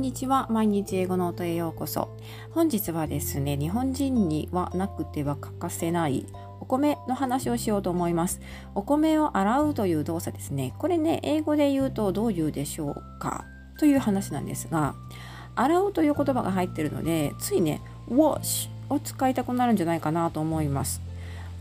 んにちは。毎日英語の音へようこそ。本日はですね日本人にはなくては欠かせないお米の話をしようと思います。お米を洗うという動作ですね。これね英語で言うとどう言うでしょうか？という話なんですが洗うという言葉が入ってるのでついね wash を使いたくなるんじゃないかなと思います。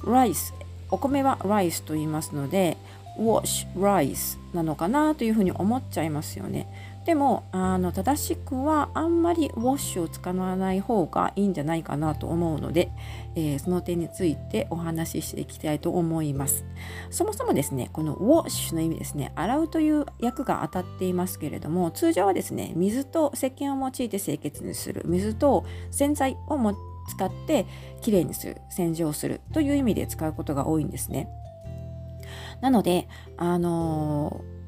rice お米は rice と言いますので wash rice なのかなというふうに思っちゃいますよね。でもあの正しくはあんまりウォッシュを使わない方がいいんじゃないかなと思うので、えー、その点についてお話ししていきたいと思います。そもそもですねこのウォッシュの意味ですね洗うという訳が当たっていますけれども通常はですね水と石鹸を用いて清潔にする水と洗剤をも使ってきれいにする洗浄するという意味で使うことが多いんですね。なので、あのー、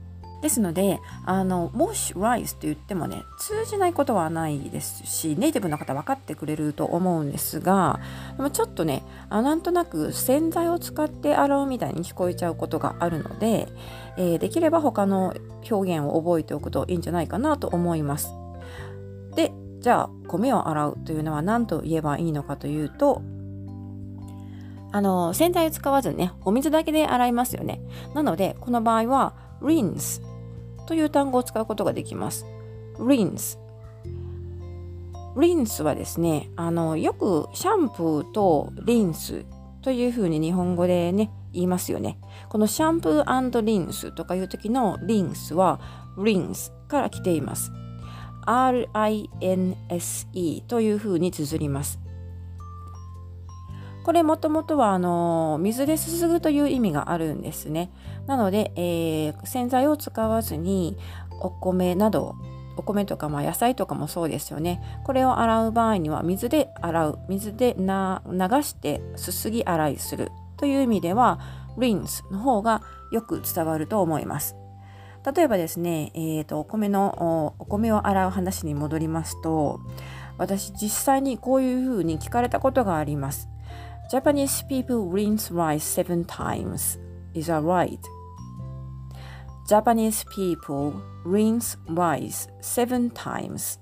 ですので、あの、wash rice と言ってもね、通じないことはないですし、ネイティブの方分かってくれると思うんですが、でもちょっとね、あなんとなく洗剤を使って洗うみたいに聞こえちゃうことがあるので、えー、できれば他の表現を覚えておくといいんじゃないかなと思います。で、じゃあ、米を洗うというのは何と言えばいいのかというと、あの洗剤を使わずねお水だけで洗いますよね。なのでこの場合は rinse という単語を使うことができます。rinse rinse はですねあのよくシャンプーとリンスというふうに日本語でね言いますよね。このシャンプーリンスとかいう時のリンスは rinse から来ています。RINSE というふうに綴ります。これもともとはあの水ですすぐという意味があるんですね。なので、えー、洗剤を使わずにお米などお米とかまあ野菜とかもそうですよね。これを洗う場合には水で洗う水で流してすすぎ洗いするという意味では rinse の方がよく伝わると思います。例えばですね、えーと、お米のお米を洗う話に戻りますと私実際にこういうふうに聞かれたことがあります。Japanese people rinse rice seven times. Is that right? Japanese people rinse rice seven times.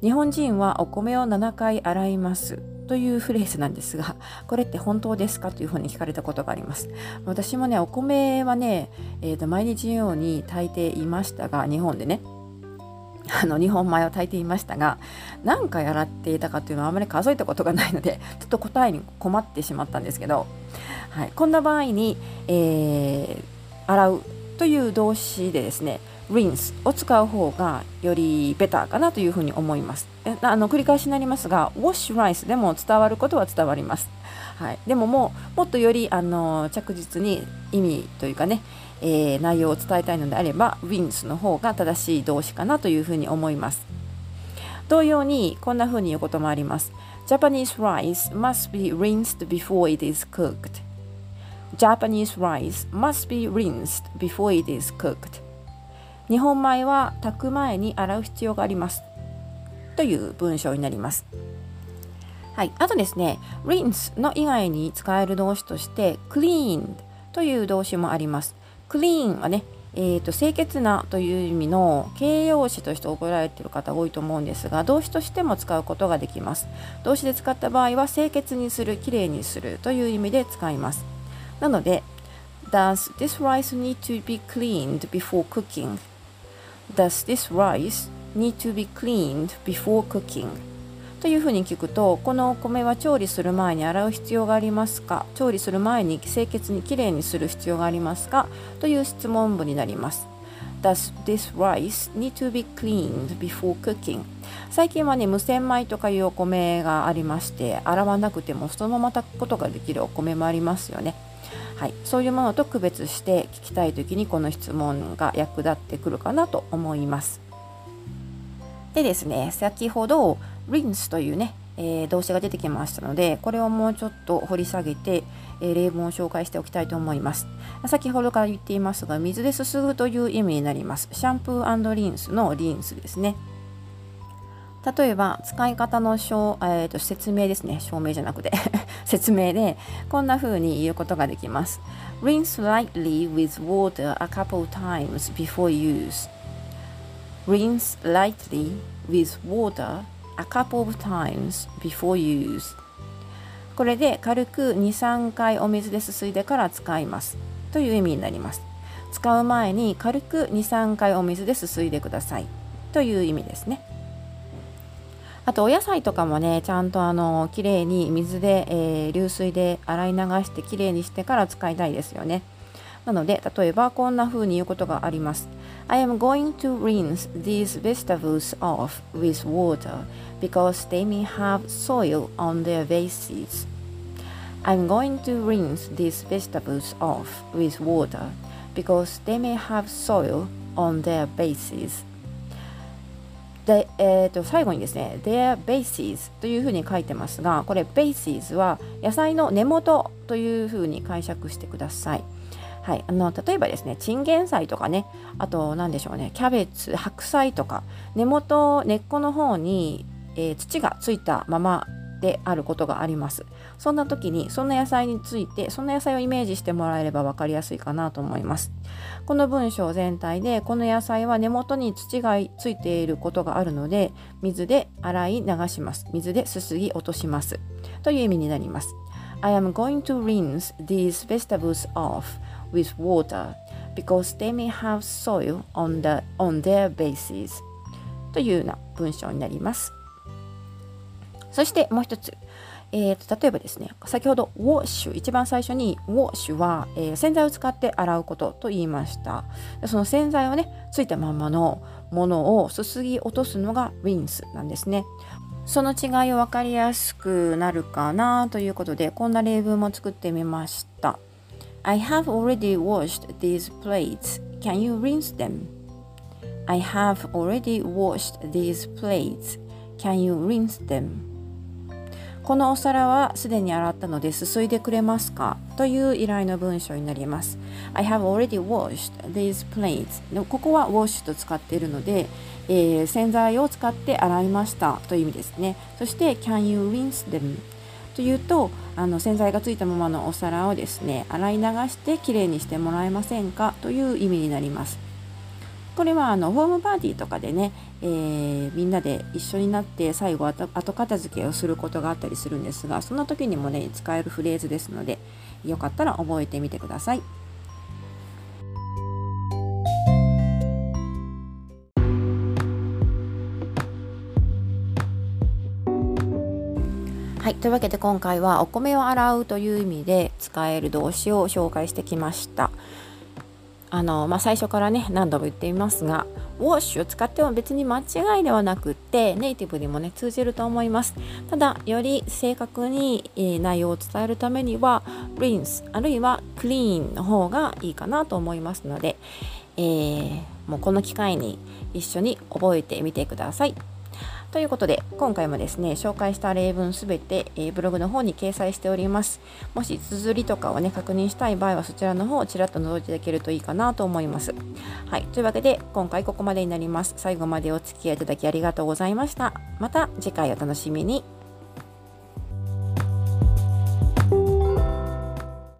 日本人はお米を7回洗いますというフレーズなんですが、これって本当ですかというふうに聞かれたことがあります。私もね、お米はね、えー、と毎日のように炊いていましたが、日本でね、あの日本米を炊いていましたが何回洗っていたかというのはあまり数えたことがないので ちょっと答えに困ってしまったんですけど、はい、こんな場合に、えー、洗うという動詞でですね rinse を使う方がよりベターかなというふうに思います。あの繰り返しになりますが wash rice でも伝わることは伝わります。はい、でももうもっとよりあの着実に意味というかね、えー、内容を伝えたいのであれば rinse の方が正しい動詞かなというふうに思います。同様にこんなふうに言うこともあります。Japanese rice must be rinsed before it is cooked. Japanese rice must be rinsed before it is cooked. 日本米は炊く前に洗う必要があります。という文章になります。はい、あとですね、rinse の以外に使える動詞として clean という動詞もあります。Clean はね、えーと、清潔なという意味の形容詞として覚えられている方多いと思うんですが動詞としても使うことができます動詞で使った場合は清潔にするきれいにするという意味で使いますなので Does this rice need to be cleaned before cooking? Does this rice need to be cleaned before cooking? というふうに聞くとこのお米は調理する前に洗う必要がありますか？調理する前に清潔にきれいにする必要がありますか？という質問文になります。Does this rice need to be cleaned before cooking? 最近はね無洗米とかいうお米がありまして洗わなくてもそのまま炊くことができるお米もありますよね。はい、そういうものと区別して聞きたい時にこの質問が役立ってくるかなと思います。でですね先ほど rinse というね、えー、動詞が出てきましたのでこれをもうちょっと掘り下げて、えー、例文を紹介しておきたいと思います。先ほどから言っていますが水ですすぐという意味になります。シャンプーリンスのリンスですね。例えば使い方の、えーと、説明ですね。証明じゃなくて 説明でこんな風に言うことができます。Rinse lightly with water a couple times before use. Rinse lightly with water a couple of times before use. これで軽く23回お水ですすいでから使います。という意味になります。使う前に軽く23回お水ですすいでください。という意味ですね。あとお野菜とかもねちゃんとあのきれいに水で、えー、流水で洗い流してきれいにしてから使いたいですよね。なので例えばこんな風に言うことがあります。I am going to rinse these vegetables off with water because they may have soil on their bases I'm going to rinse these vegetables off with water because they may have soil on their bases で、えー、と最後にですね their bases というふうに書いてますがこれ bases は野菜の根元というふうに解釈してください。 はい、あの例えばですねチンゲン菜とかねあと何でしょうねキャベツ白菜とか根元根っこの方に、えー、土がついたままであることがあります。そんな時にそんな野菜についてそんな野菜をイメージしてもらえれば分かりやすいかなと思います。この文章全体でこの野菜は根元に土がついていることがあるので水で洗い流します。水ですすぎ落とします。という意味になります。I am going to rinse these vegetables off with water because they may have soil on, the, on their bases. というような文章になります。そしてもう一つ、えーと、例えばですね。先ほどウォッシュ。一番最初にウォッシュは、えー、洗剤を使って洗うことと言いました。その洗剤をねついたままのものをすすぎ落とすのがリンスなんですね。その違いを分かりやすくなるかなということでこんな例文も作ってみました。I have already washed these plates can you rinse them? I have already washed these plates can you rinse them? このお皿はすでに洗ったのですすいでくれますかという依頼の文章になります。I have already washed these plates ここは wash と使っているので、えー、洗剤を使って洗いましたという意味ですね。そして Can you rinse them? というとあの洗剤がついたままのお皿をですね洗い流してきれいにしてもらえませんか？という意味になります。これはあのホームパーティーとかでね、えー、みんなで一緒になって最後後片付けをすることがあったりするんですがそんな時にもね使えるフレーズですのでよかったら覚えてみてください。はい、というわけで今回はお米を洗うという意味で使える動詞を紹介してきました。あの、まあ、最初からね何度も言っていますがウォッシュを使っても別に間違いではなくってネイティブにもね通じると思いますただより正確に、え、内容を伝えるためには rinse あるいは clean の方がいいかなと思いますので、えー、もうこの機会に一緒に覚えてみてくださいということで、今回もですね、紹介した例文すべて、えー、ブログの方に掲載しております。もし、綴りとかをね、確認したい場合は、そちらの方をちらっと覗いていただけるといいかなと思います。はい。というわけで、今回ここまでになります。最後までお付き合いいただきありがとうございました。また次回お楽しみに。